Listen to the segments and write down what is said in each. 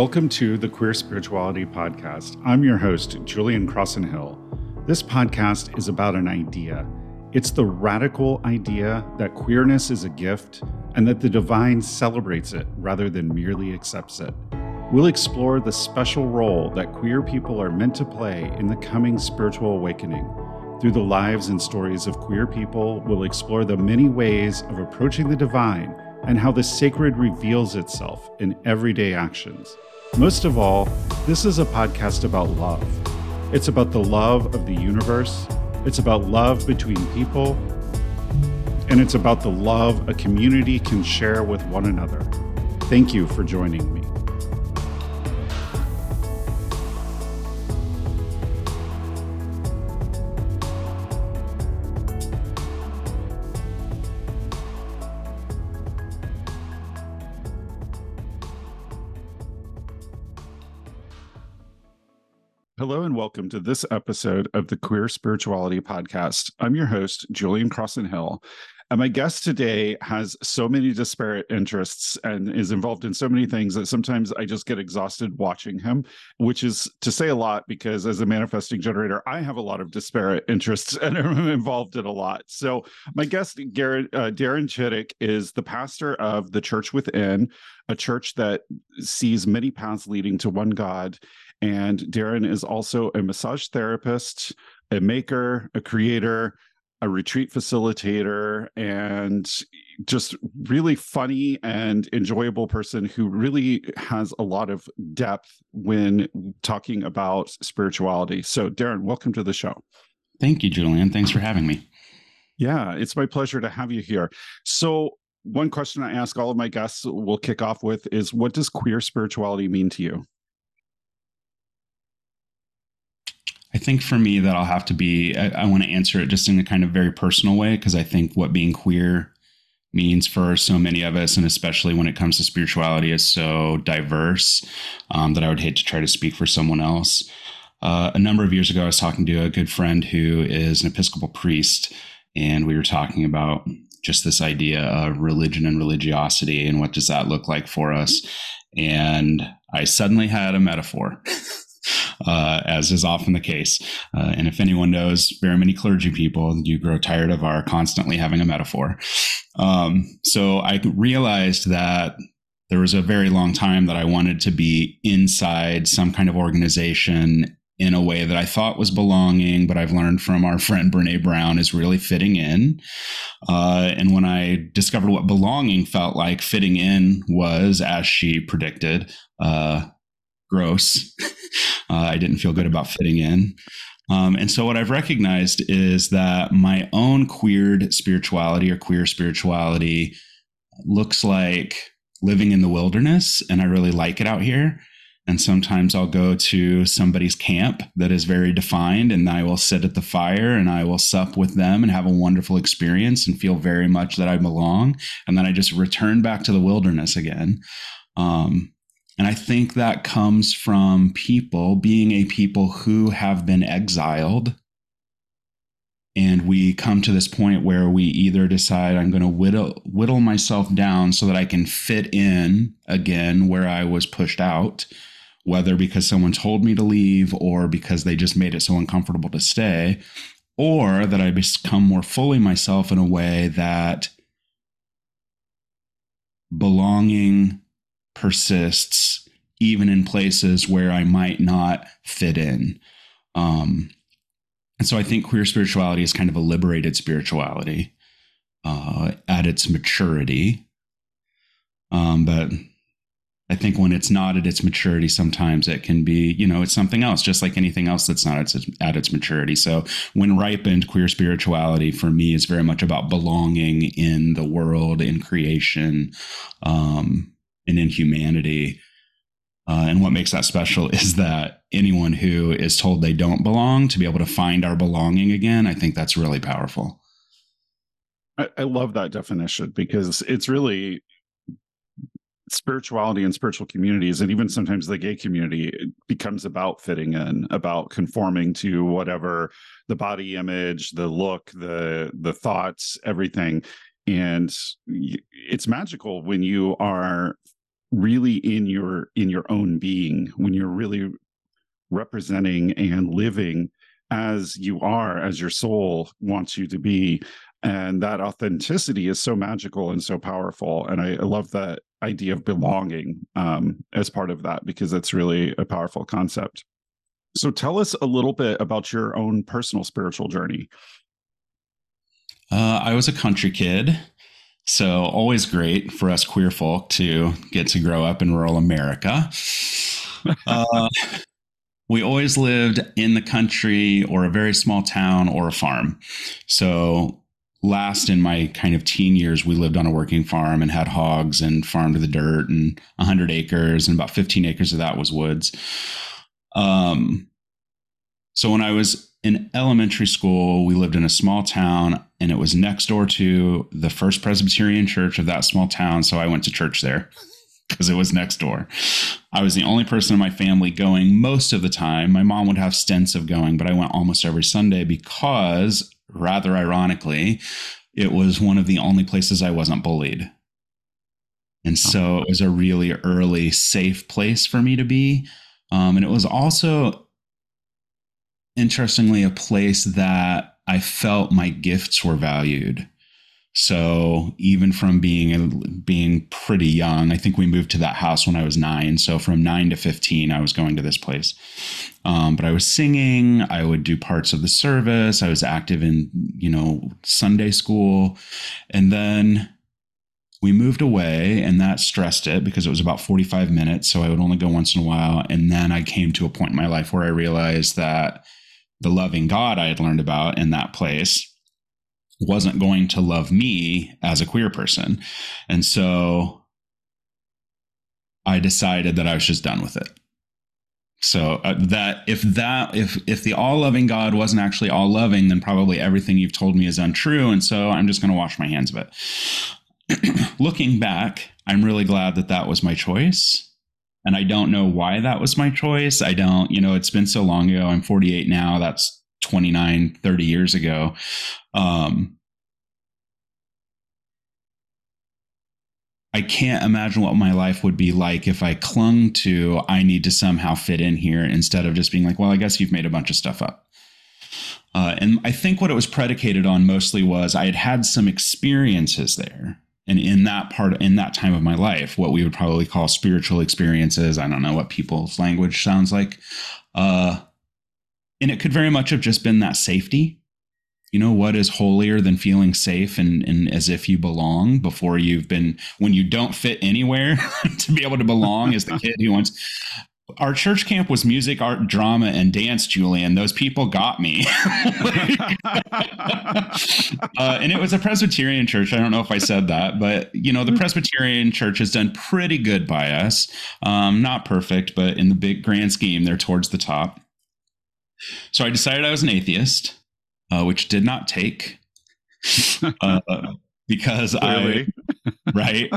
Welcome to the Queer Spirituality Podcast. I'm your host, Julian Crossenhill. This podcast is about an idea. It's the radical idea that queerness is a gift and that the divine celebrates it rather than merely accepts it. We'll explore the special role that queer people are meant to play in the coming spiritual awakening. Through the lives and stories of queer people, we'll explore the many ways of approaching the divine and how the sacred reveals itself in everyday actions. Most of all, this is a podcast about love. It's about the love of the universe, it's about love between people, and it's about the love a community can share with one another. Thank you for joining me. Hello and welcome to this episode of the Queer Spirituality Podcast. I'm your host, Julian Crossenhill. And my guest today has so many disparate interests and is involved in so many things that sometimes I just get exhausted watching him, which is to say a lot because as a manifesting generator, I have a lot of disparate interests and I'm involved in a lot. So, my guest, Garrett, uh, Darren Chittick, is the pastor of the Church Within, a church that sees many paths leading to one God and Darren is also a massage therapist, a maker, a creator, a retreat facilitator, and just really funny and enjoyable person who really has a lot of depth when talking about spirituality. So, Darren, welcome to the show. Thank you, Julian. Thanks for having me. Yeah, it's my pleasure to have you here. So, one question I ask all of my guests we'll kick off with is what does queer spirituality mean to you? I think for me that I'll have to be I, I want to answer it just in a kind of very personal way because I think what being queer means for so many of us, and especially when it comes to spirituality, is so diverse um, that I would hate to try to speak for someone else. Uh, a number of years ago, I was talking to a good friend who is an Episcopal priest, and we were talking about just this idea of religion and religiosity and what does that look like for us. And I suddenly had a metaphor. uh, as is often the case. Uh, and if anyone knows very many clergy people, you grow tired of our constantly having a metaphor. Um, so I realized that there was a very long time that I wanted to be inside some kind of organization in a way that I thought was belonging, but I've learned from our friend Brene Brown is really fitting in. Uh, and when I discovered what belonging felt like, fitting in was, as she predicted, uh, gross. uh, I didn't feel good about fitting in. Um, and so, what I've recognized is that my own queered spirituality or queer spirituality looks like living in the wilderness, and I really like it out here. And sometimes I'll go to somebody's camp that is very defined, and I will sit at the fire and I will sup with them and have a wonderful experience and feel very much that I belong. And then I just return back to the wilderness again. Um, and I think that comes from people being a people who have been exiled. And we come to this point where we either decide I'm going to whittle, whittle myself down so that I can fit in again where I was pushed out, whether because someone told me to leave or because they just made it so uncomfortable to stay, or that I become more fully myself in a way that belonging persists even in places where I might not fit in. Um, and so I think queer spirituality is kind of a liberated spirituality uh, at its maturity. Um, but I think when it's not at its maturity, sometimes it can be, you know, it's something else, just like anything else that's not at its, at its maturity. So, when ripened, queer spirituality for me is very much about belonging in the world, in creation, um, and in humanity. Uh, and what makes that special is that anyone who is told they don't belong to be able to find our belonging again, I think that's really powerful. I, I love that definition because it's really spirituality and spiritual communities and even sometimes the gay community becomes about fitting in about conforming to whatever the body image the look the the thoughts everything and it's magical when you are really in your in your own being when you're really representing and living as you are as your soul wants you to be. And that authenticity is so magical and so powerful. And i, I love that idea of belonging um, as part of that because it's really a powerful concept. So tell us a little bit about your own personal spiritual journey. Uh, i was a country kid so always great for us queer folk to get to grow up in rural america uh, we always lived in the country or a very small town or a farm so last in my kind of teen years, we lived on a working farm and had hogs and farmed the dirt and 100 acres, and about 15 acres of that was woods. Um, so when I was in elementary school, we lived in a small town and it was next door to the First Presbyterian Church of that small town. So I went to church there because it was next door. I was the only person in my family going most of the time. My mom would have stints of going, but I went almost every Sunday because rather ironically, it was one of the only places I wasn't bullied. And so it was a really early, safe place for me to be. Um, and it was also, interestingly, a place that I felt my gifts were valued. So even from being being pretty young, I think we moved to that house when I was nine. So from nine to fifteen, I was going to this place. Um, but I was singing. I would do parts of the service. I was active in you know Sunday school, and then we moved away, and that stressed it because it was about forty five minutes. So I would only go once in a while, and then I came to a point in my life where I realized that the loving God I had learned about in that place wasn't going to love me as a queer person. And so I decided that I was just done with it. So uh, that if that if if the all loving God wasn't actually all loving, then probably everything you've told me is untrue, and so I'm just going to wash my hands of it. Looking back, I'm really glad that that was my choice, and I don't know why that was my choice. I don't, you know, it's been so long ago. I'm 48 now. That's 29, 30 years ago. Um, I can't imagine what my life would be like if I clung to, I need to somehow fit in here instead of just being like, well, I guess you've made a bunch of stuff up. Uh, and I think what it was predicated on mostly was I had had some experiences there. And in that part, in that time of my life, what we would probably call spiritual experiences, I don't know what people's language sounds like. Uh, and it could very much have just been that safety you know what is holier than feeling safe and, and as if you belong before you've been when you don't fit anywhere to be able to belong as the kid who wants our church camp was music, art, drama, and dance, Julian. Those people got me. uh, and it was a Presbyterian church. I don't know if I said that, but you know, the Presbyterian church has done pretty good by us. Um, not perfect, but in the big grand scheme, they're towards the top. So I decided I was an atheist uh, which did not take uh, because I right?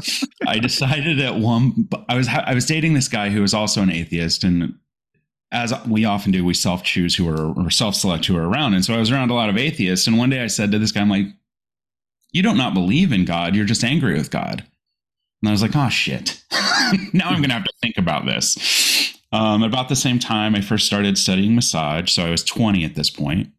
I decided at one I was I was dating this guy who was also an atheist and as we often do we self choose who are or self select who are around. And so I was around a lot of atheists and one day I said to this guy I'm like you don't not believe in God. You're just angry with God. And I was like oh shit. Now I'm gonna have to think about this. Um, about the same time I first started studying massage. So I was 20 at this point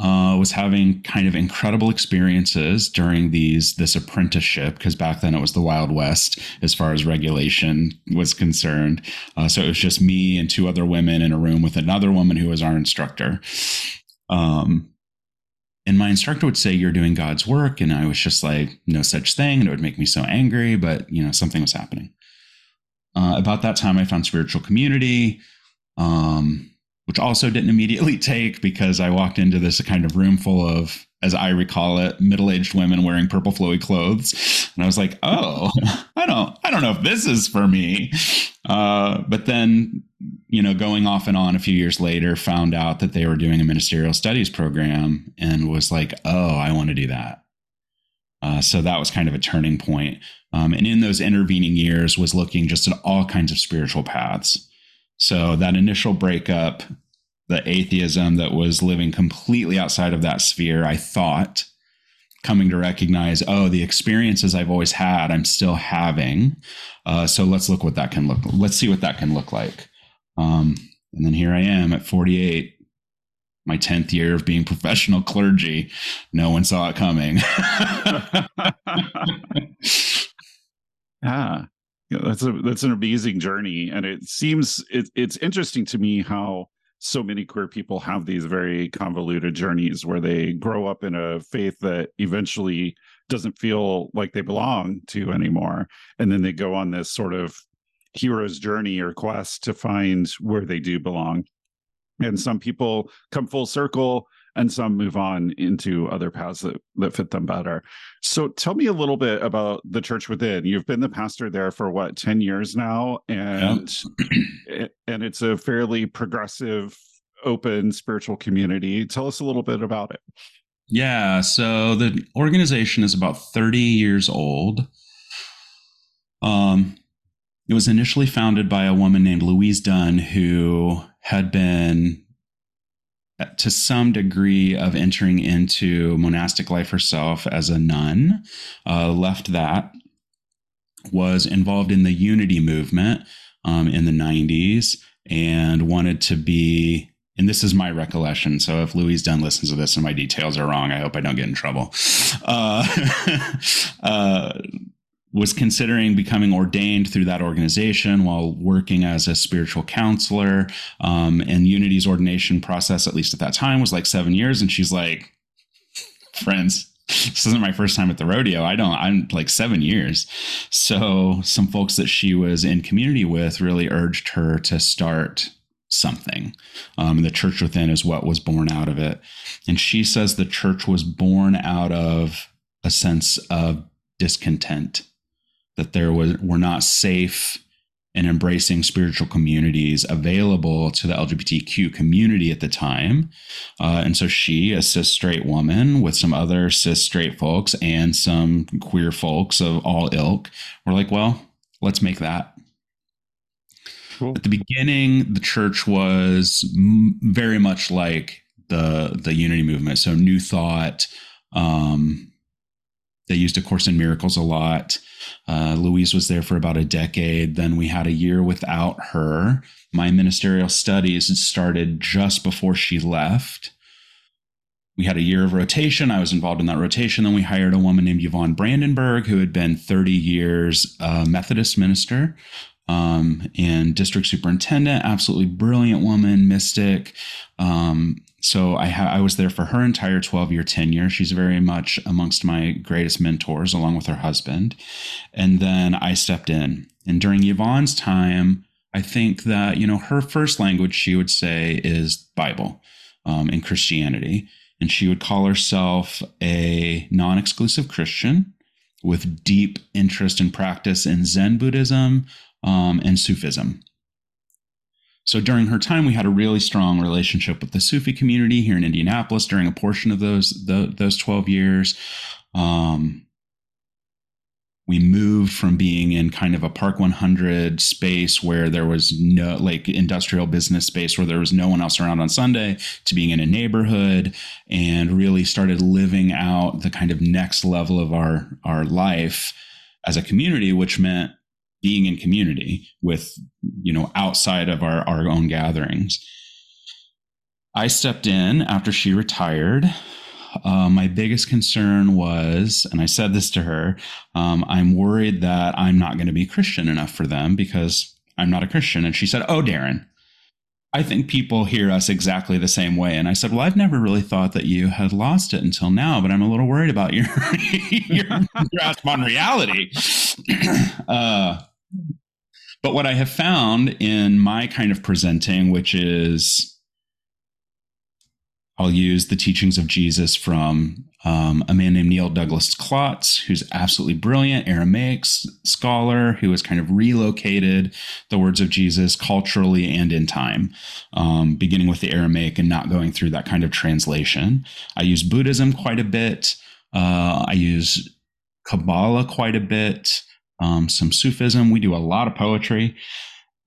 uh, was having kind of incredible experiences during these this apprenticeship because back then it was the Wild West as far as regulation was concerned. Uh, so it was just me and two other women in a room with another woman who was our instructor. Um, and my instructor would say, "You're doing God's work," and I was just like, "No such thing," and it would make me so angry. But you know, something was happening. Uh, about that time, I found spiritual community. Um, which also didn't immediately take because I walked into this kind of room full of, as I recall it, middle-aged women wearing purple flowy clothes, and I was like, "Oh, I don't, I don't know if this is for me." Uh, but then, you know, going off and on a few years later, found out that they were doing a ministerial studies program, and was like, "Oh, I want to do that." Uh, so that was kind of a turning point. Um, and in those intervening years, was looking just at all kinds of spiritual paths. So that initial breakup, the atheism that was living completely outside of that sphere, I thought coming to recognize, oh, the experiences I've always had, I'm still having. Uh, so let's look what that can look. Let's see what that can look like. Um, and then here I am at 48, my 10th year of being professional clergy. No one saw it coming. yeah. Yeah, that's a that's an amazing journey, and it seems it, it's interesting to me how so many queer people have these very convoluted journeys where they grow up in a faith that eventually doesn't feel like they belong to anymore, and then they go on this sort of hero's journey or quest to find where they do belong. And some people come full circle and some move on into other paths that, that fit them better. So tell me a little bit about the church within. You've been the pastor there for what, 10 years now? And yep. and it's a fairly progressive, open spiritual community. Tell us a little bit about it. Yeah, so the organization is about 30 years old. Um, it was initially founded by a woman named Louise Dunn, who had been to some degree of entering into monastic life herself as a nun, uh, left that, was involved in the unity movement um, in the 90s, and wanted to be. And this is my recollection. So if Louise Dunn listens to this and my details are wrong, I hope I don't get in trouble. Uh, uh, was considering becoming ordained through that organization while working as a spiritual counselor. Um, and Unity's ordination process, at least at that time, was like seven years. And she's like, friends, this isn't my first time at the rodeo. I don't, I'm like seven years. So some folks that she was in community with really urged her to start something. Um, and the church within is what was born out of it. And she says the church was born out of a sense of discontent that there was were not safe and embracing spiritual communities available to the LGBTQ community at the time. Uh, and so she, a cis straight woman with some other cis straight folks and some queer folks of all ilk, were like, well, let's make that. Cool. At the beginning, the church was m- very much like the the unity movement. So new thought. Um, they used A Course in Miracles a lot. Uh, Louise was there for about a decade. Then we had a year without her. My ministerial studies started just before she left. We had a year of rotation. I was involved in that rotation. Then we hired a woman named Yvonne Brandenburg, who had been 30 years a Methodist minister um, and district superintendent. Absolutely brilliant woman, mystic. Um, so I, ha- I was there for her entire 12 year tenure. She's very much amongst my greatest mentors, along with her husband. And then I stepped in. And during Yvonne's time, I think that, you know, her first language, she would say, is Bible um, and Christianity. And she would call herself a non exclusive Christian with deep interest and practice in Zen Buddhism um, and Sufism. So during her time, we had a really strong relationship with the Sufi community here in Indianapolis during a portion of those the, those twelve years. Um, we moved from being in kind of a Park 100 space where there was no like industrial business space where there was no one else around on Sunday to being in a neighborhood and really started living out the kind of next level of our our life as a community, which meant being in community with you know outside of our, our own gatherings i stepped in after she retired uh, my biggest concern was and i said this to her um, i'm worried that i'm not going to be christian enough for them because i'm not a christian and she said oh darren I think people hear us exactly the same way. And I said, Well, I've never really thought that you had lost it until now, but I'm a little worried about your, your grasp on reality. uh, but what I have found in my kind of presenting, which is I'll use the teachings of Jesus from um, a man named Neil Douglas Klotz, who's absolutely brilliant Aramaic scholar who has kind of relocated the words of Jesus culturally and in time, um, beginning with the Aramaic and not going through that kind of translation. I use Buddhism quite a bit. Uh, I use Kabbalah quite a bit um, some Sufism. We do a lot of poetry.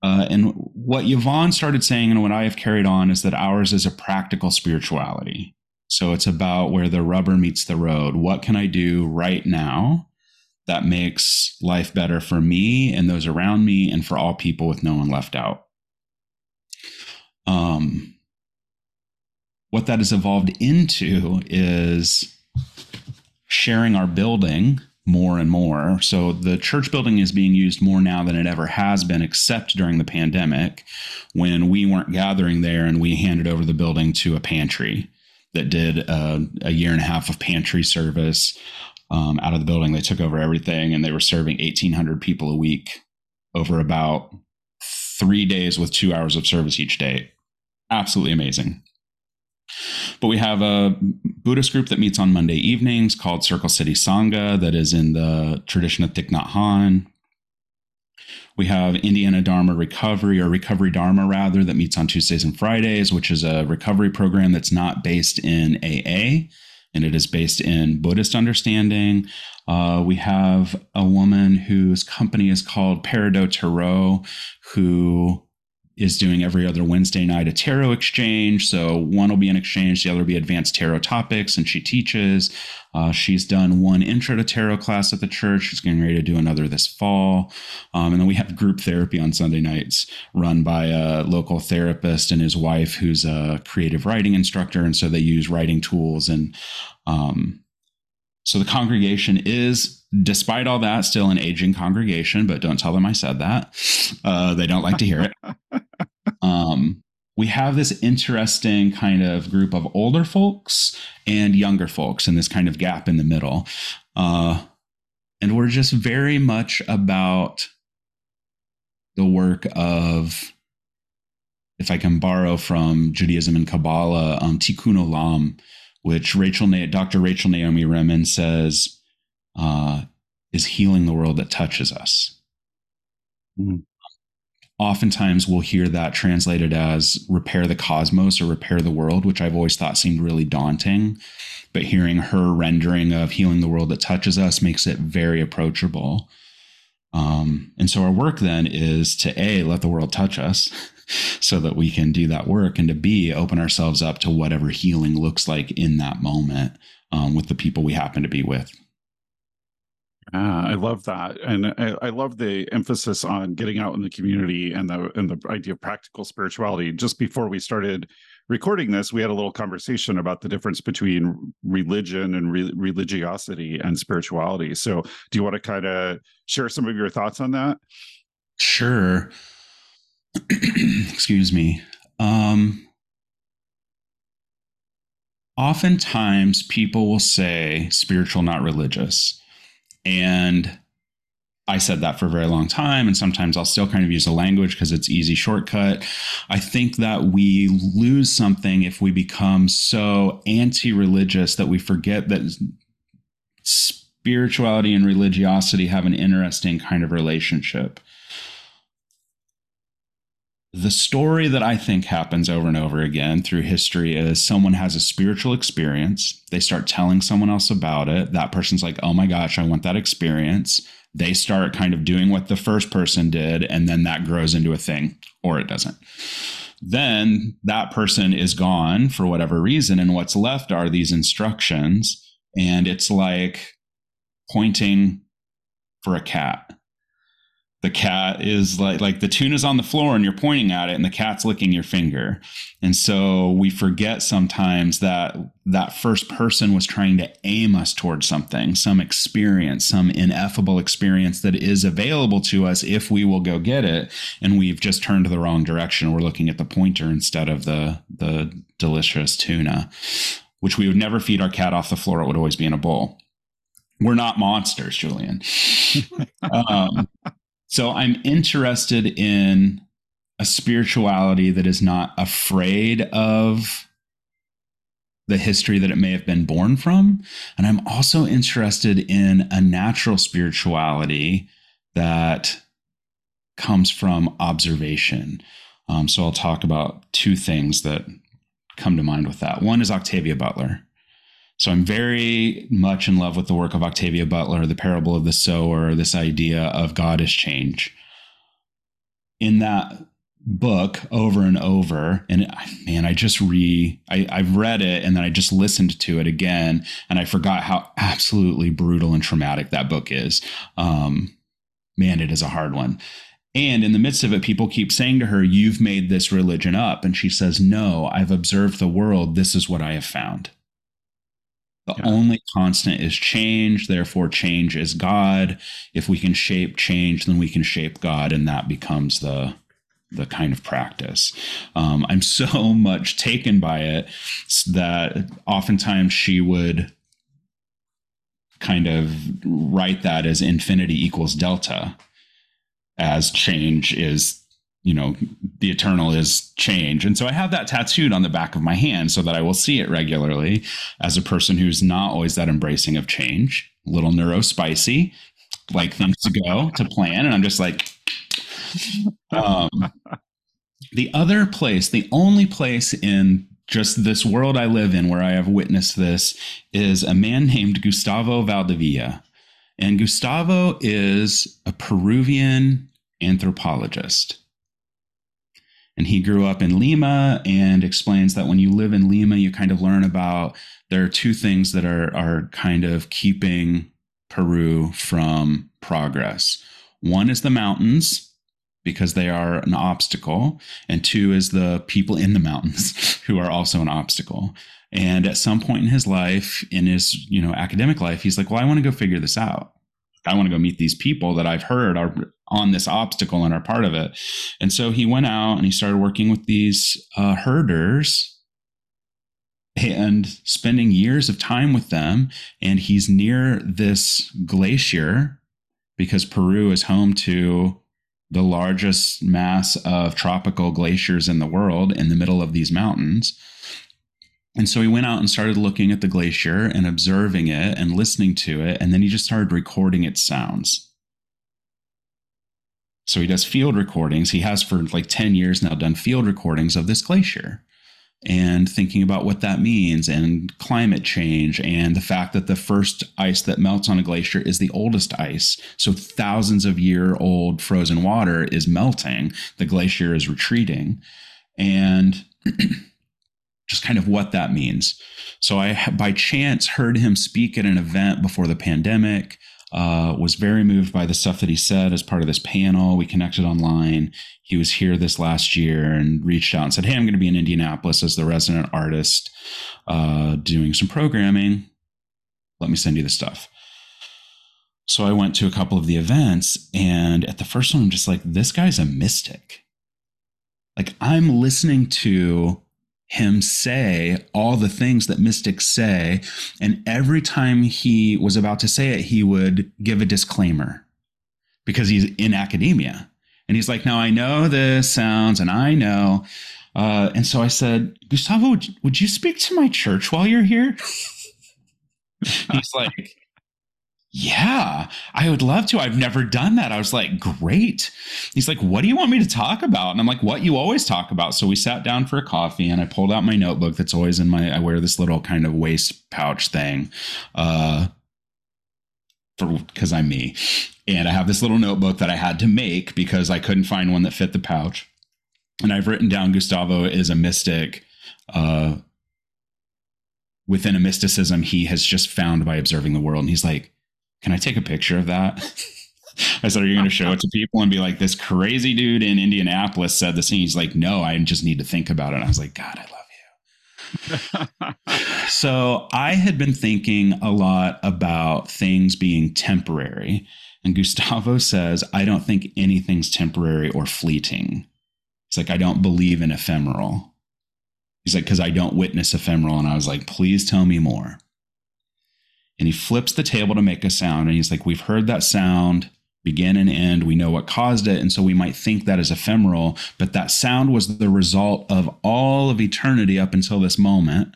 Uh, and what Yvonne started saying and what I have carried on is that ours is a practical spirituality. So it's about where the rubber meets the road. What can I do right now that makes life better for me and those around me and for all people with no one left out? Um, what that has evolved into is sharing our building more and more. So the church building is being used more now than it ever has been, except during the pandemic when we weren't gathering there and we handed over the building to a pantry that did a, year and a half of pantry service um, out of the building. They took over everything and they were serving 1,800 people a week over about three days with two hours of service each day. Absolutely amazing. But we have a Buddhist group that meets on Monday evenings called Circle City Sangha that is in the tradition of Thich Nhat Hanh. We have Indiana Dharma Recovery or Recovery Dharma rather that meets on Tuesdays and Fridays, which is a recovery program that's not based in AA and it is based in Buddhist understanding. Uh, we have a woman whose company is called Peridot Tarot, who is doing every other Wednesday night a tarot exchange. So one will be an exchange, the other will be advanced tarot topics, and she teaches. Uh, she's done one intro to tarot class at the church. She's getting ready to do another this fall. Um, and then we have group therapy on Sunday nights run by a local therapist and his wife, who's a creative writing instructor. And so they use writing tools and um, so the congregation is, despite all that, still an aging congregation, but don't tell them I said that. Uh, they don't like to hear it. Um, we have this interesting kind of group of older folks and younger folks, and this kind of gap in the middle. Uh, and we're just very much about the work of, if I can borrow from Judaism and Kabbalah, um, tikkun olam, which Rachel, Dr. Rachel Naomi Remen says uh, is healing the world that touches us. Mm-hmm. Oftentimes, we'll hear that translated as repair the cosmos or repair the world, which I've always thought seemed really daunting. But hearing her rendering of healing the world that touches us makes it very approachable. Um, and so, our work then is to A, let the world touch us. so that we can do that work and to be open ourselves up to whatever healing looks like in that moment um, with the people we happen to be with. Yeah, I love that, and I, I, love the emphasis on getting out in the community and the and the idea of practical spirituality. Just before we started recording this, we had a little conversation about the difference between religion and re- religiosity and spirituality. So, do you want to kind of share some of your thoughts on that? Sure. excuse me. Um, oftentimes people will say spiritual, not religious. And I said that for a very long time, and sometimes I'll still kind of use the language because it's easy shortcut. I think that we lose something if we become so anti-religious that we forget that spirituality and religiosity have an interesting kind of relationship the story that I think happens over and over again through history is someone has a spiritual experience. They start telling someone else about it. That person's like, oh my gosh, I want that experience. They start kind of doing what the first person did, and then that grows into a thing, or it doesn't. Then that person is gone for whatever reason, and what's left are these instructions. And it's like pointing for a cat the cat is like like the tune is on the floor and you're pointing at it and the cat's licking your finger. And so we forget sometimes that that first person was trying to aim us towards something some experience some ineffable experience that is available to us if we will go get it. And we've just turned the wrong direction. We're looking at the pointer instead of the the delicious tuna which we would never feed our cat off the floor. It would always be in a bowl. We're not monsters julian. Um, so I'm interested in a spirituality that is not afraid of the history that it may have been born from. And I'm also interested in a natural spirituality that comes from observation. Um, so I'll talk about two things that come to mind with that. One is Octavia Butler. So I'm very much in love with the work of Octavia Butler, the parable of the sower, this idea of God is change. In that book over and over and man i just re I, i've read it and then i just listened to it again and i forgot how absolutely brutal and traumatic that book is. Um man it is a hard one. And in the midst of it people keep saying to her you've made this religion up. And she says no i've observed the world. This is what i have found the yeah. only constant is change. Therefore, change is God. If we can shape change, then we can shape God, and that becomes the the kind of practice. Um, I'm so much taken by it that oftentimes she would kind of write that as infinity equals delta, as change is you know, the eternal is change. And so I have that tattooed on the back of my hand so that I will see it regularly as a person who's not always that embracing of change, a little neurospicy, like things to go to plan. And I'm just like, um, the other place, the only place in just this world I live in where I have witnessed this is a man named Gustavo Valdivia. And Gustavo is a Peruvian anthropologist. And he grew up in Lima and explains that when you live in Lima, you kind of learn about there are two things that are, are kind of keeping Peru from progress. One is the mountains, because they are an obstacle, and two is the people in the mountains who are also an obstacle. And at some point in his life, in his you know academic life, he's like, "Well, I want to go figure this out. I want to go meet these people that I've heard are on this obstacle and are part of it." And so he went out and he started working with these uh, herders and spending years of time with them. And he's near this glacier because Peru is home to the largest mass of tropical glaciers in the world in the middle of these mountains. And so he went out and started looking at the glacier and observing it and listening to it. And then he just started recording its sounds. So he does field recordings. He has for like 10 years now done field recordings of this glacier and thinking about what that means and climate change and the fact that the first ice that melts on a glacier is the oldest ice. So thousands of year old frozen water is melting, the glacier is retreating. And just kind of what that means. So I by chance heard him speak at an event before the pandemic uh, was very moved by the stuff that he said as part of this panel. We connected online. He was here this last year and reached out and said, Hey, I'm going to be in Indianapolis as the resident artist uh, doing some programming. Let me send you the stuff. So I went to a couple of the events, and at the first one, I'm just like, This guy's a mystic. Like, I'm listening to him say all the things that mystics say. And every time he was about to say it, he would give a disclaimer because he's in academia. And he's like, Now I know this sounds, and I know. Uh, and so I said, Gustavo, would, would you speak to my church while you're here? he's like, yeah, I would love to. I've never done that. I was like, great. He's like, what do you want me to talk about? And I'm like, what you always talk about. So we sat down for a coffee and I pulled out my notebook that's always in my, I wear this little kind of waist pouch thing. Uh, for because I'm me. And I have this little notebook that I had to make because I couldn't find one that fit the pouch. And I've written down Gustavo is a mystic. Uh, within a mysticism he has just found by observing the world. And he's like, can I take a picture of that? I said, Are you going to show it to people and be like, This crazy dude in Indianapolis said this thing? He's like, No, I just need to think about it. And I was like, God, I love you. so I had been thinking a lot about things being temporary. And Gustavo says, I don't think anything's temporary or fleeting. He's like, I don't believe in ephemeral. He's like, because I don't witness ephemeral. And I was like, please tell me more and he flips the table to make a sound and he's like we've heard that sound begin and end. We know what caused it. And so we might think that is ephemeral but that sound was the result of all of eternity up until this moment.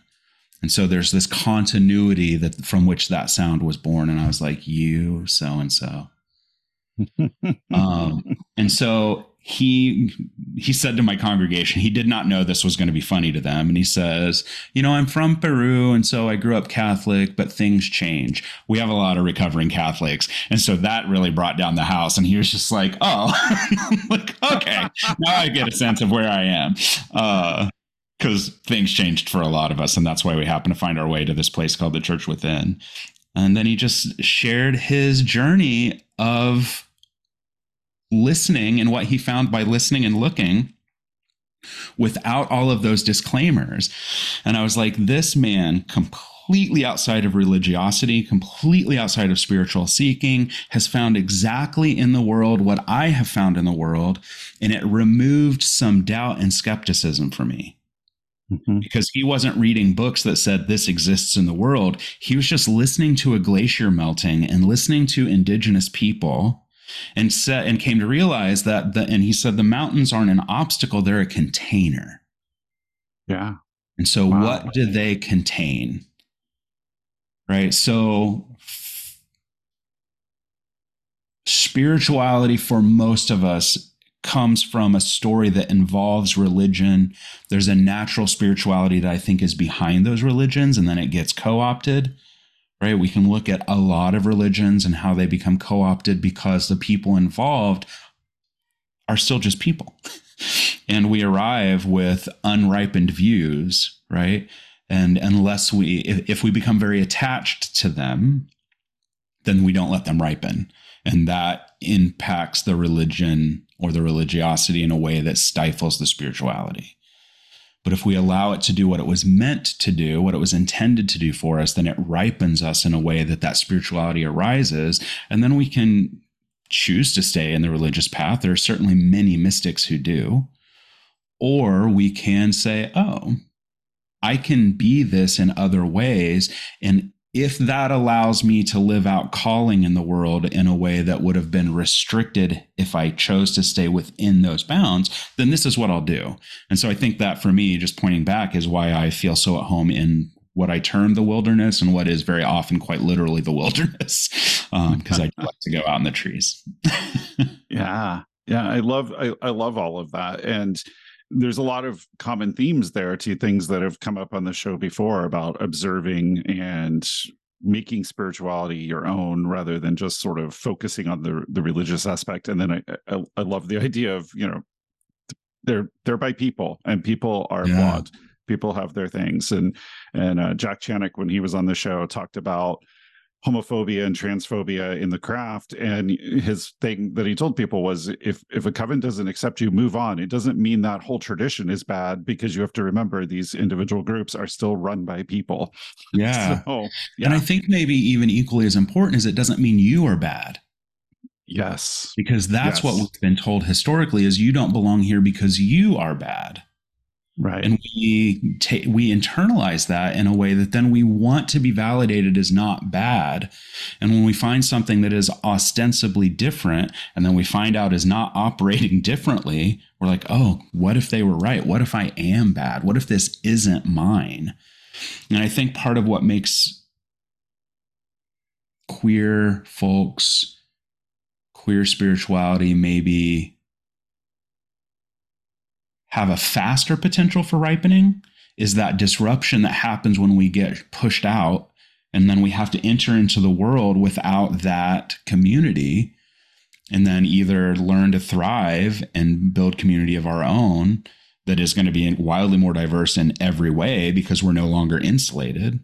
And so there's this continuity that from which that sound was born and i was like you so and so. Um, and so he he said to my congregation, he did not know this was going to be funny to them. And he says, You know, I'm from Peru. And so I grew up Catholic, but things change. We have a lot of recovering Catholics. And so that really brought down the house. And he was just like, Oh, like, okay, now I get a sense of where I am. because uh, things changed for a lot of us. And that's why we happen to find our way to this place called the Church Within. And then he just shared his journey of listening and what he found by listening and looking without all of those disclaimers. And I was like, this man completely outside of religiosity, completely outside of spiritual seeking, has found exactly in the world what I have found in the world. And it removed some doubt and skepticism for me. Mm-hmm. Because he wasn't reading books that said this exists in the world. He was just listening to a glacier melting and listening to indigenous people and said and came to realize that the and he said the mountains aren't an obstacle they're a container. Yeah. And so wow. what do they contain? Right? So spirituality for most of us comes from a story that involves religion. There's a natural spirituality that i think is behind those religions and then it gets co-opted right? We can look at a lot of religions and how they become co opted because the people involved are still just people. and we arrive with unripened views, right? And unless we, if, if we become very attached to them, then we don't let them ripen. And that impacts the religion or the religiosity in a way that stifles the spirituality. But if we allow it to do what it was meant to do, what it was intended to do for us, then it ripens us in a way that that spirituality arises. And then we can choose to stay in the religious path. There are certainly many mystics who do. Or we can say, oh, I can be this in other ways. And if that allows me to live out calling in the world in a way that would have been restricted if I chose to stay within those bounds, then this is what I'll do. And so I think that for me, just pointing back, is why I feel so at home in what I term the wilderness and what is very often quite literally the wilderness, because um, I like to go out in the trees. yeah, yeah, I love I, I love all of that, and there's a lot of common themes there to things that have come up on the show before about observing and making spirituality your own rather than just sort of focusing on the the religious aspect. And then i i, I love the idea of you know they're they're by people and people are yeah. flawed. People have their things. And and uh, Jack Chanek when he was on the show talked about homophobia and transphobia in the craft. And his thing that he told people was if if a coven doesn't accept you move on. It doesn't mean that whole tradition is bad because you have to remember these individual groups are still run by people. Yeah, so, yeah. and i think maybe even equally as important is it doesn't mean you are bad. Yes. Because that's yes. what we've been told historically is you don't belong here because you are bad right. And we we internalize that in a way that then we want to be validated as not bad. And when we find something that is ostensibly different and then we find out is not operating differently we're like oh what if they were right? What if i am bad? What if this isn't mine? And i think part of what makes queer folks queer spirituality maybe have a faster potential for ripening is that disruption that happens when we get pushed out and then we have to enter into the world without that community and then either learn to thrive and build community of our own that is going to be wildly more diverse in every way because we're no longer insulated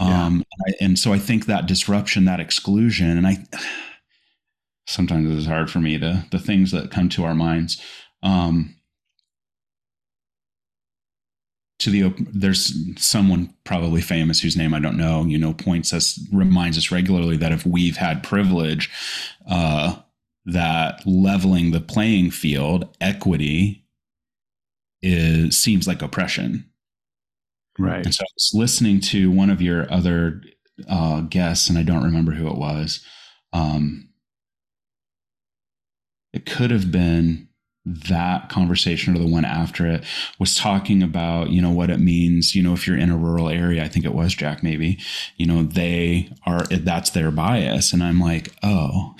yeah. um and so i think that disruption that exclusion and i sometimes it's hard for me to the things that come to our minds um to the there's someone probably famous whose name I don't know, you know, points us reminds us regularly that if we've had privilege, uh, that leveling the playing field, equity, is seems like oppression. Right. And so I was listening to one of your other uh, guests, and I don't remember who it was. Um, it could have been that conversation or the one after it was talking about you know what it means you know if you're in a rural area i think it was jack maybe you know they are that's their bias and i'm like oh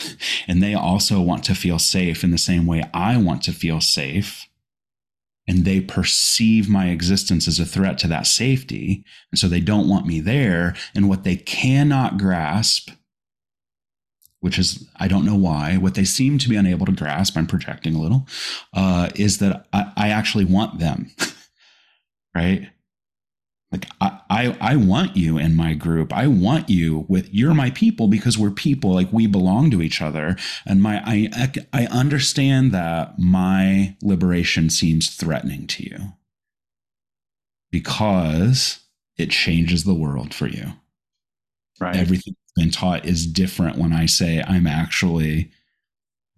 and they also want to feel safe in the same way i want to feel safe and they perceive my existence as a threat to that safety. And so they don't want me there. And what they cannot grasp, which is, I don't know why, what they seem to be unable to grasp, I'm projecting a little, uh, is that I, I actually want them. right? Like I, I I want you in my group. I want you with you're my people because we're people. Like we belong to each other. And my I I understand that my liberation seems threatening to you because it changes the world for you. Right. Everything that's been taught is different when I say I'm actually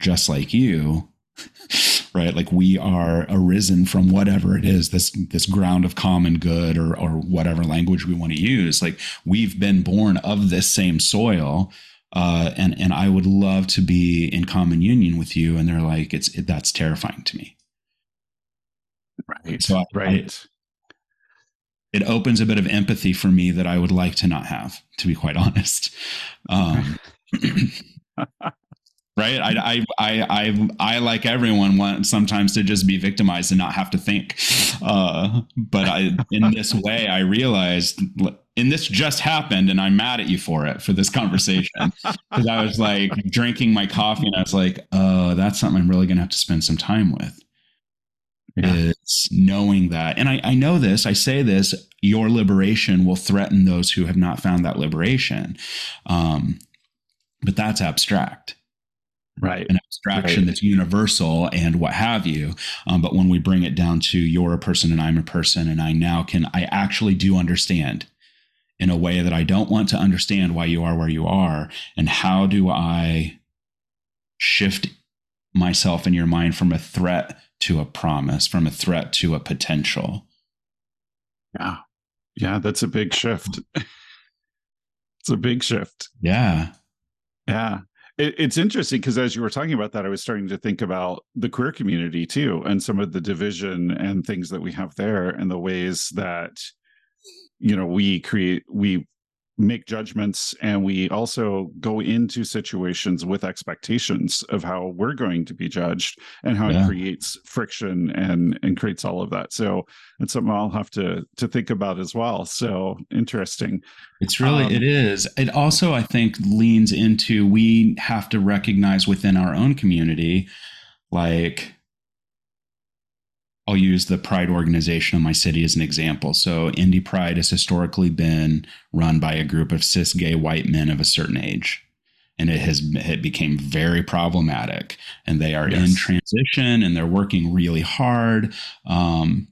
just like you. Right? Like we are arisen from whatever it is this this ground of common good or or whatever language we want to use. Like we've been born of this same soil uh, and and I would love to be in common union with you and they're like it's it, that's terrifying to me. Right. So I, right it opens a bit of empathy for me that I would like to not have to be quite honest. Um, right? I, I i i i like everyone want sometimes to just be victimized and not have to think. Uh, but i in this way i realized and this just happened and i'm mad at you for it for this conversation. Because i was like drinking my coffee and i was like oh that's something i'm really gonna have to spend some time with yeah. is knowing that. And I, I know this i say this your liberation will threaten those who have not found that liberation. Um, but that's abstract. Right. An abstraction right. that's universal and what have you. Um, but when we bring it down to you're a person and i'm a person and i now can i actually do understand in a way that i don't want to understand why you are where you are. And how do i shift myself in your mind from a threat to a promise from a threat to a potential. Yeah. Yeah that's a big shift. Mm. It's a big shift. Yeah. Yeah. It, it's interesting because as you were talking about that, I was starting to think about the queer community too, and some of the division and things that we have there, and the ways that you know we create we make judgments and we also go into situations with expectations of how we're going to be judged and how yeah. it creates friction and and creates all of that. So it's something i'll have to to think about as well. So interesting. It's really um, it is. It also i think leans into we have to recognize within our own community like I'll use the Pride organization in my city as an example. So, Indy Pride has historically been run by a group of cis gay white men of a certain age. And it has it became very problematic. And they are yes. in transition and they're working really hard. Um,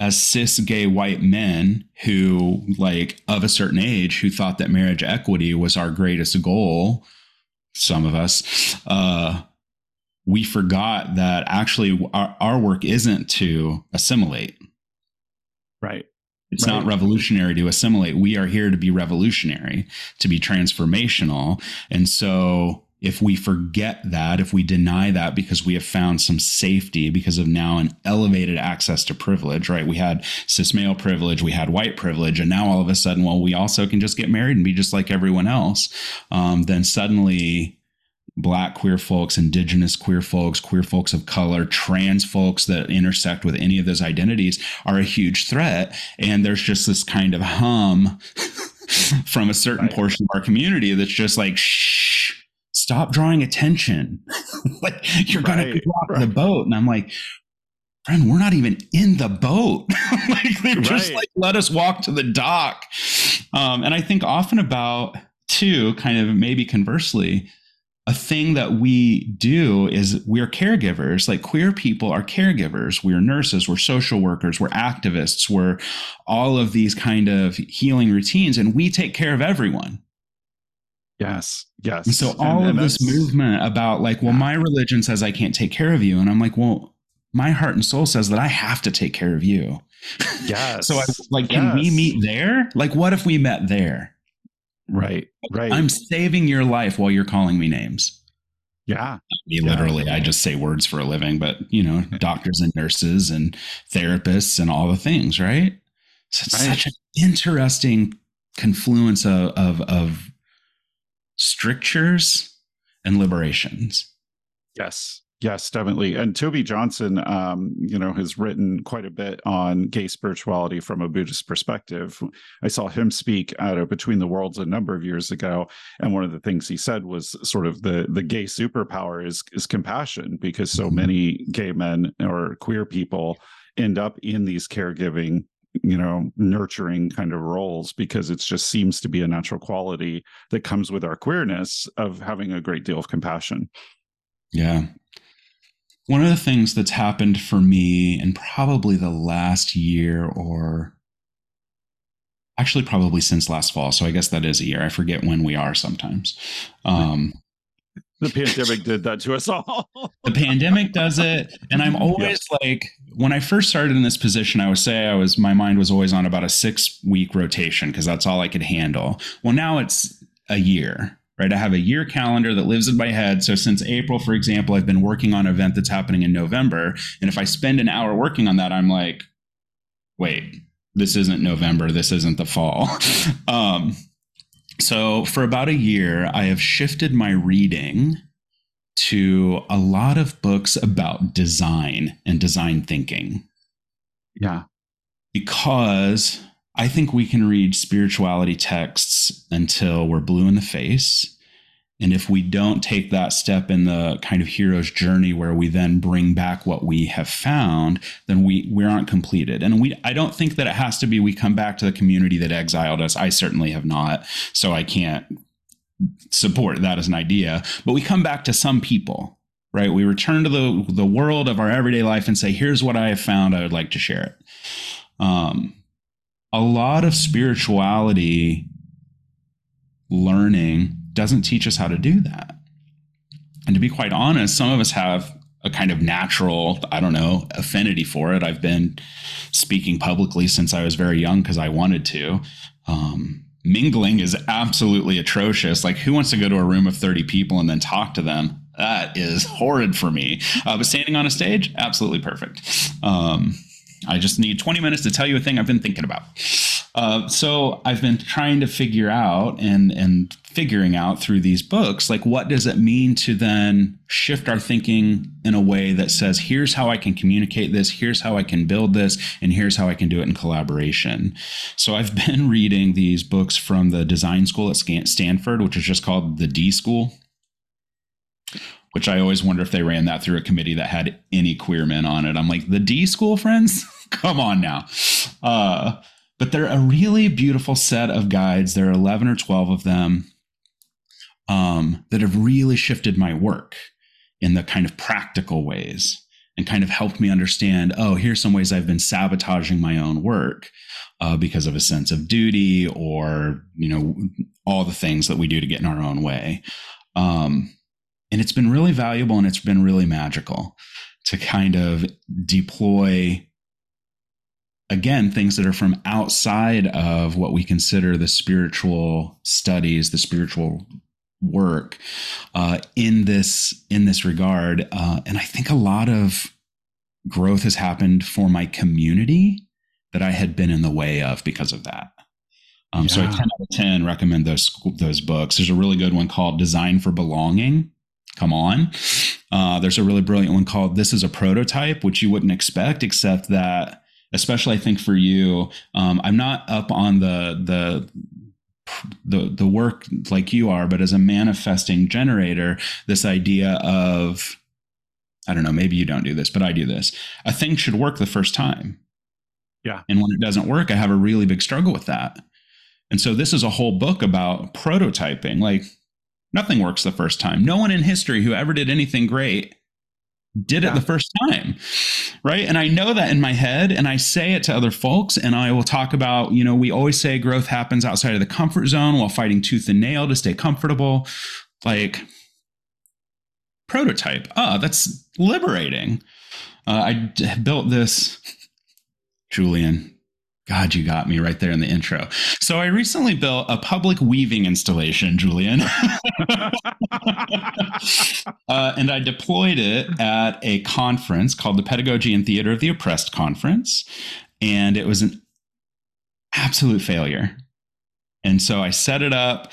as cis gay white men who, like, of a certain age, who thought that marriage equity was our greatest goal, some of us, uh, we forgot that actually our, our work isn't to assimilate. Right. It's right. not revolutionary to assimilate. We are here to be revolutionary, to be transformational. And so if we forget that, if we deny that because we have found some safety because of now an elevated access to privilege, right? We had cis male privilege, we had white privilege, and now all of a sudden, well, we also can just get married and be just like everyone else. Um, then suddenly black queer folks, indigenous queer folks, queer folks of color, trans folks that intersect with any of those identities are a huge threat. And there's just this kind of hum from a certain right. portion of our community that's just like, shh, stop drawing attention. like you're right. gonna rock right. the boat. And I'm like, friend, we're not even in the boat. like they're just like, let us walk to the dock. Um, and I think often about too, kind of maybe conversely, a thing that we do is we're caregivers. Like queer people are caregivers. We're nurses, we're social workers, we're activists, we're all of these kind of healing routines, and we take care of everyone. Yes, yes. And so all and, of and this movement about like, well, my religion says I can't take care of you, and I'm like, well, my heart and soul says that I have to take care of you. Yes. so I like, yes. can we meet there? Like, what if we met there? Right. Right. I'm saving your life while you're calling me names. Yeah. Me literally, I just say words for a living, but you know, doctors and nurses and therapists and all the things, right? So it's right. such an interesting confluence of, of, of strictures and liberations. Yes. Yes, definitely. And Toby Johnson, um, you know, has written quite a bit on gay spirituality from a Buddhist perspective. I saw him speak at a Between the Worlds a number of years ago, and one of the things he said was sort of the the gay superpower is is compassion because so mm-hmm. many gay men or queer people end up in these caregiving you know nurturing kind of roles because it just seems to be a natural quality that comes with our queerness of having a great deal of compassion yeah one of the things that's happened for me in probably the last year or actually probably since last fall so i guess that is a year i forget when we are sometimes um, the pandemic did that to us all. The pandemic does it and i'm always yeah. like when i first started in this position i would say i was my mind was always on about a six week rotation because that's all i could handle. Well now it's a year right? I have a year calendar that lives in my head. So since April, for example, I've been working on an event that's happening in November. And if I spend an hour working on that, I'm like, wait, this isn't November. This isn't the fall. um, so for about a year, I have shifted my reading to a lot of books about design and design thinking. Yeah. Because I think we can read spirituality texts until we're blue in the face. And if we don't take that step in the kind of hero's journey where we then bring back what we have found, then we, we aren't completed. And we I don't think that it has to be we come back to the community that exiled us. I certainly have not. So I can't support that as an idea. But we come back to some people, right? We return to the the world of our everyday life and say, here's what I have found. I would like to share it. Um, a lot of spirituality learning doesn't teach us how to do that. And to be quite honest, some of us have a kind of natural, I don't know, affinity for it. I've been speaking publicly since I was very young because I wanted to. Um, mingling is absolutely atrocious. Like, who wants to go to a room of 30 people and then talk to them? That is horrid for me. Uh, but standing on a stage, absolutely perfect. Um, I just need 20 minutes to tell you a thing I've been thinking about. Uh, so I've been trying to figure out and and figuring out through these books, like what does it mean to then shift our thinking in a way that says, here's how I can communicate this, here's how I can build this, and here's how I can do it in collaboration. So I've been reading these books from the design school at Stanford, which is just called the D School which I always wonder if they ran that through a committee that had any queer men on it. I'm like, the D school friends? Come on now. Uh, but they're a really beautiful set of guides. There are 11 or 12 of them um, that have really shifted my work in the kind of practical ways and kind of helped me understand oh, here's some ways I've been sabotaging my own work. Uh, because of a sense of duty or you know all the things that we do to get in our own way um, and it's been really valuable and it's been really magical to kind of deploy again things that are from outside of what we consider the spiritual studies the spiritual work uh, in this in this regard. Uh, and i think a lot of growth has happened for my community that i had been in the way of because of that. Um, yeah. so i 10 out of 10 recommend those those books. There's a really good one called design for belonging come on. Uh, there's a really brilliant one called This is a Prototype, which you wouldn't expect, except that, especially I think for you, um, I'm not up on the, the, the the work like you are, but as a manifesting generator, this idea of I don't know, maybe you don't do this, but I do this. A thing should work the first time. Yeah. And when it doesn't work, I have a really big struggle with that. And so this is a whole book about prototyping. Like Nothing works the first time. No one in history who ever did anything great did it the first time. Right. And I know that in my head and I say it to other folks and I will talk about, you know, we always say growth happens outside of the comfort zone while fighting tooth and nail to stay comfortable. Like prototype. Ah, oh, that's liberating. Uh, I d- built this, Julian, God, you got me right there in the intro. So I recently built a public weaving installation, Julian. uh, and I deployed it at a conference called the Pedagogy and Theater of the Oppressed Conference. And it was an absolute failure. And so I set it up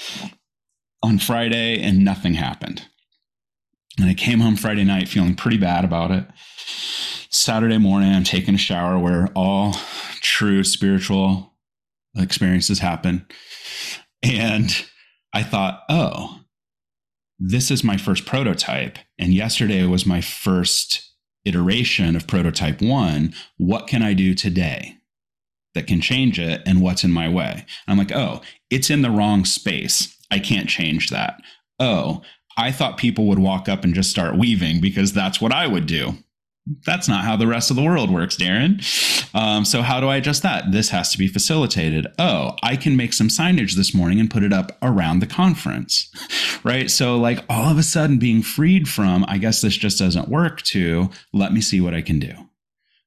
on Friday and nothing happened. And I came home Friday night feeling pretty bad about it. Saturday morning, I'm taking a shower where all true spiritual experiences happen. And I thought, oh, this is my first prototype. And yesterday was my first iteration of prototype one. What can I do today that can change it? And what's in my way? I'm like, oh, it's in the wrong space. I can't change that. Oh, I thought people would walk up and just start weaving because that's what I would do. That's not how the rest of the world works, Darren. Um, so, how do I adjust that? This has to be facilitated. Oh, I can make some signage this morning and put it up around the conference, right? So, like all of a sudden being freed from, I guess this just doesn't work, to let me see what I can do.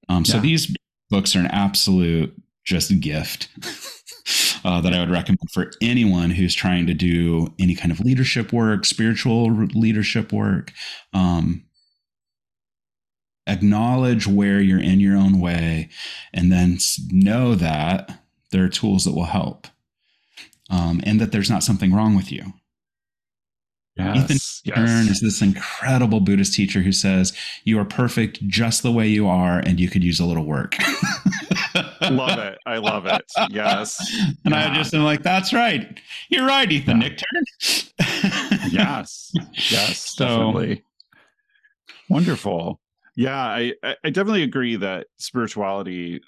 Um, so, yeah. these books are an absolute just gift. uh, that I would recommend for anyone who's trying to do any kind of leadership work, spiritual leadership work. Um, acknowledge where you're in your own way, and then know that there are tools that will help, um, and that there's not something wrong with you. Yes, Ethan yes. is this incredible Buddhist teacher who says, You are perfect just the way you are, and you could use a little work. love it. I love it. Yes. And yeah. I just am like, That's right. You're right, Ethan. Yeah. Nick Turn. yes. Yes. So, definitely. Wonderful. Yeah, I, I definitely agree that spirituality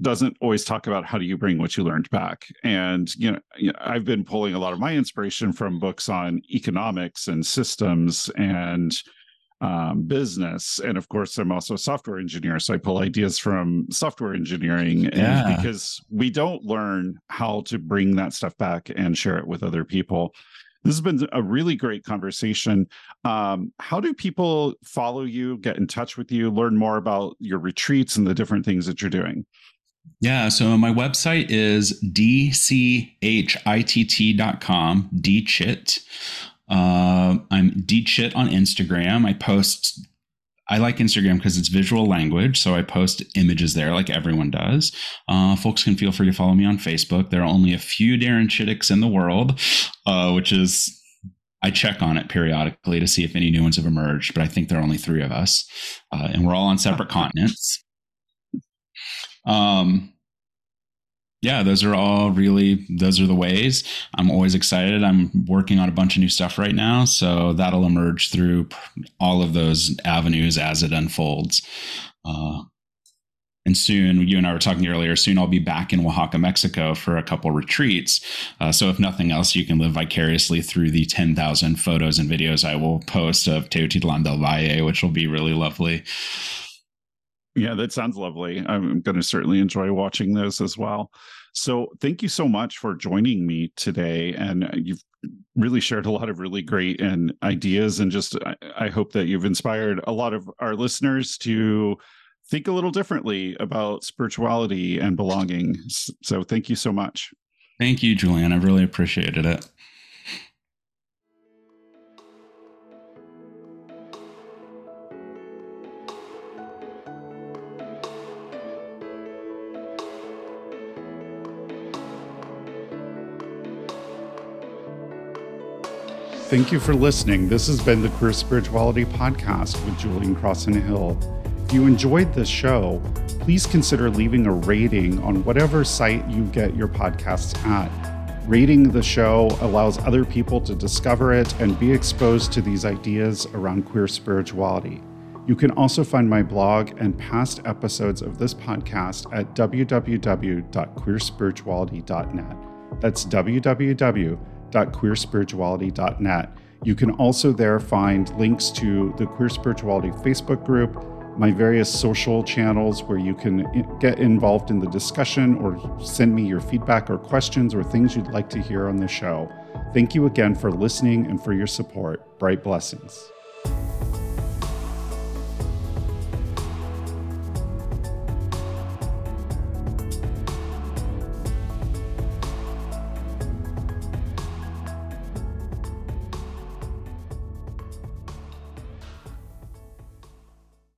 doesn't always talk about how do you bring what you learned back. And you know, i've been pulling a lot of my inspiration from books on economics and systems and um, business. And of course i'm also a software engineer so i pull ideas from software engineering. Yeah. because we don't learn how to bring that stuff back and share it with other people this has been a really great conversation. Um, how do people follow you, get in touch with you, learn more about your retreats and the different things that you're doing? Yeah, so my website is dchitt.com, dchit. Uh, I'm dchit on Instagram. I post I like Instagram because it's visual language. So I post images there like everyone does. Uh, folks can feel free to follow me on Facebook. There are only a few Darren Chitticks in the world, uh, which is, I check on it periodically to see if any new ones have emerged, but I think there are only three of us. Uh, and we're all on separate continents. Um, yeah, those are all really those are the ways. I'm always excited. I'm working on a bunch of new stuff right now, so that'll emerge through all of those avenues as it unfolds. Uh, and soon, you and I were talking earlier. Soon, I'll be back in Oaxaca, Mexico, for a couple retreats. Uh, so, if nothing else, you can live vicariously through the 10,000 photos and videos I will post of Teotitlán del Valle, which will be really lovely. Yeah, that sounds lovely. I'm going to certainly enjoy watching those as well. So, thank you so much for joining me today. And you've really shared a lot of really great and ideas. And just, I, hope that you've inspired a lot of our listeners to think a little differently about spirituality and belonging. So, thank you so much. Thank you, Julian. I really appreciated it. Thank you for listening. This has been the Queer Spirituality Podcast with Julian Crossan Hill. If you enjoyed this show, please consider leaving a rating on whatever site you get your podcasts at. Rating the show allows other people to discover it and be exposed to these ideas around queer spirituality. You can also find my blog and past episodes of this podcast at www.queerspirituality.net. That's www www.queerspirituality.net. You can also there find links to the Queer Spirituality Facebook group, my various social channels where you can get involved in the discussion or send me your feedback or questions or things you'd like to hear on the show. Thank you again for listening and for your support. Bright blessings.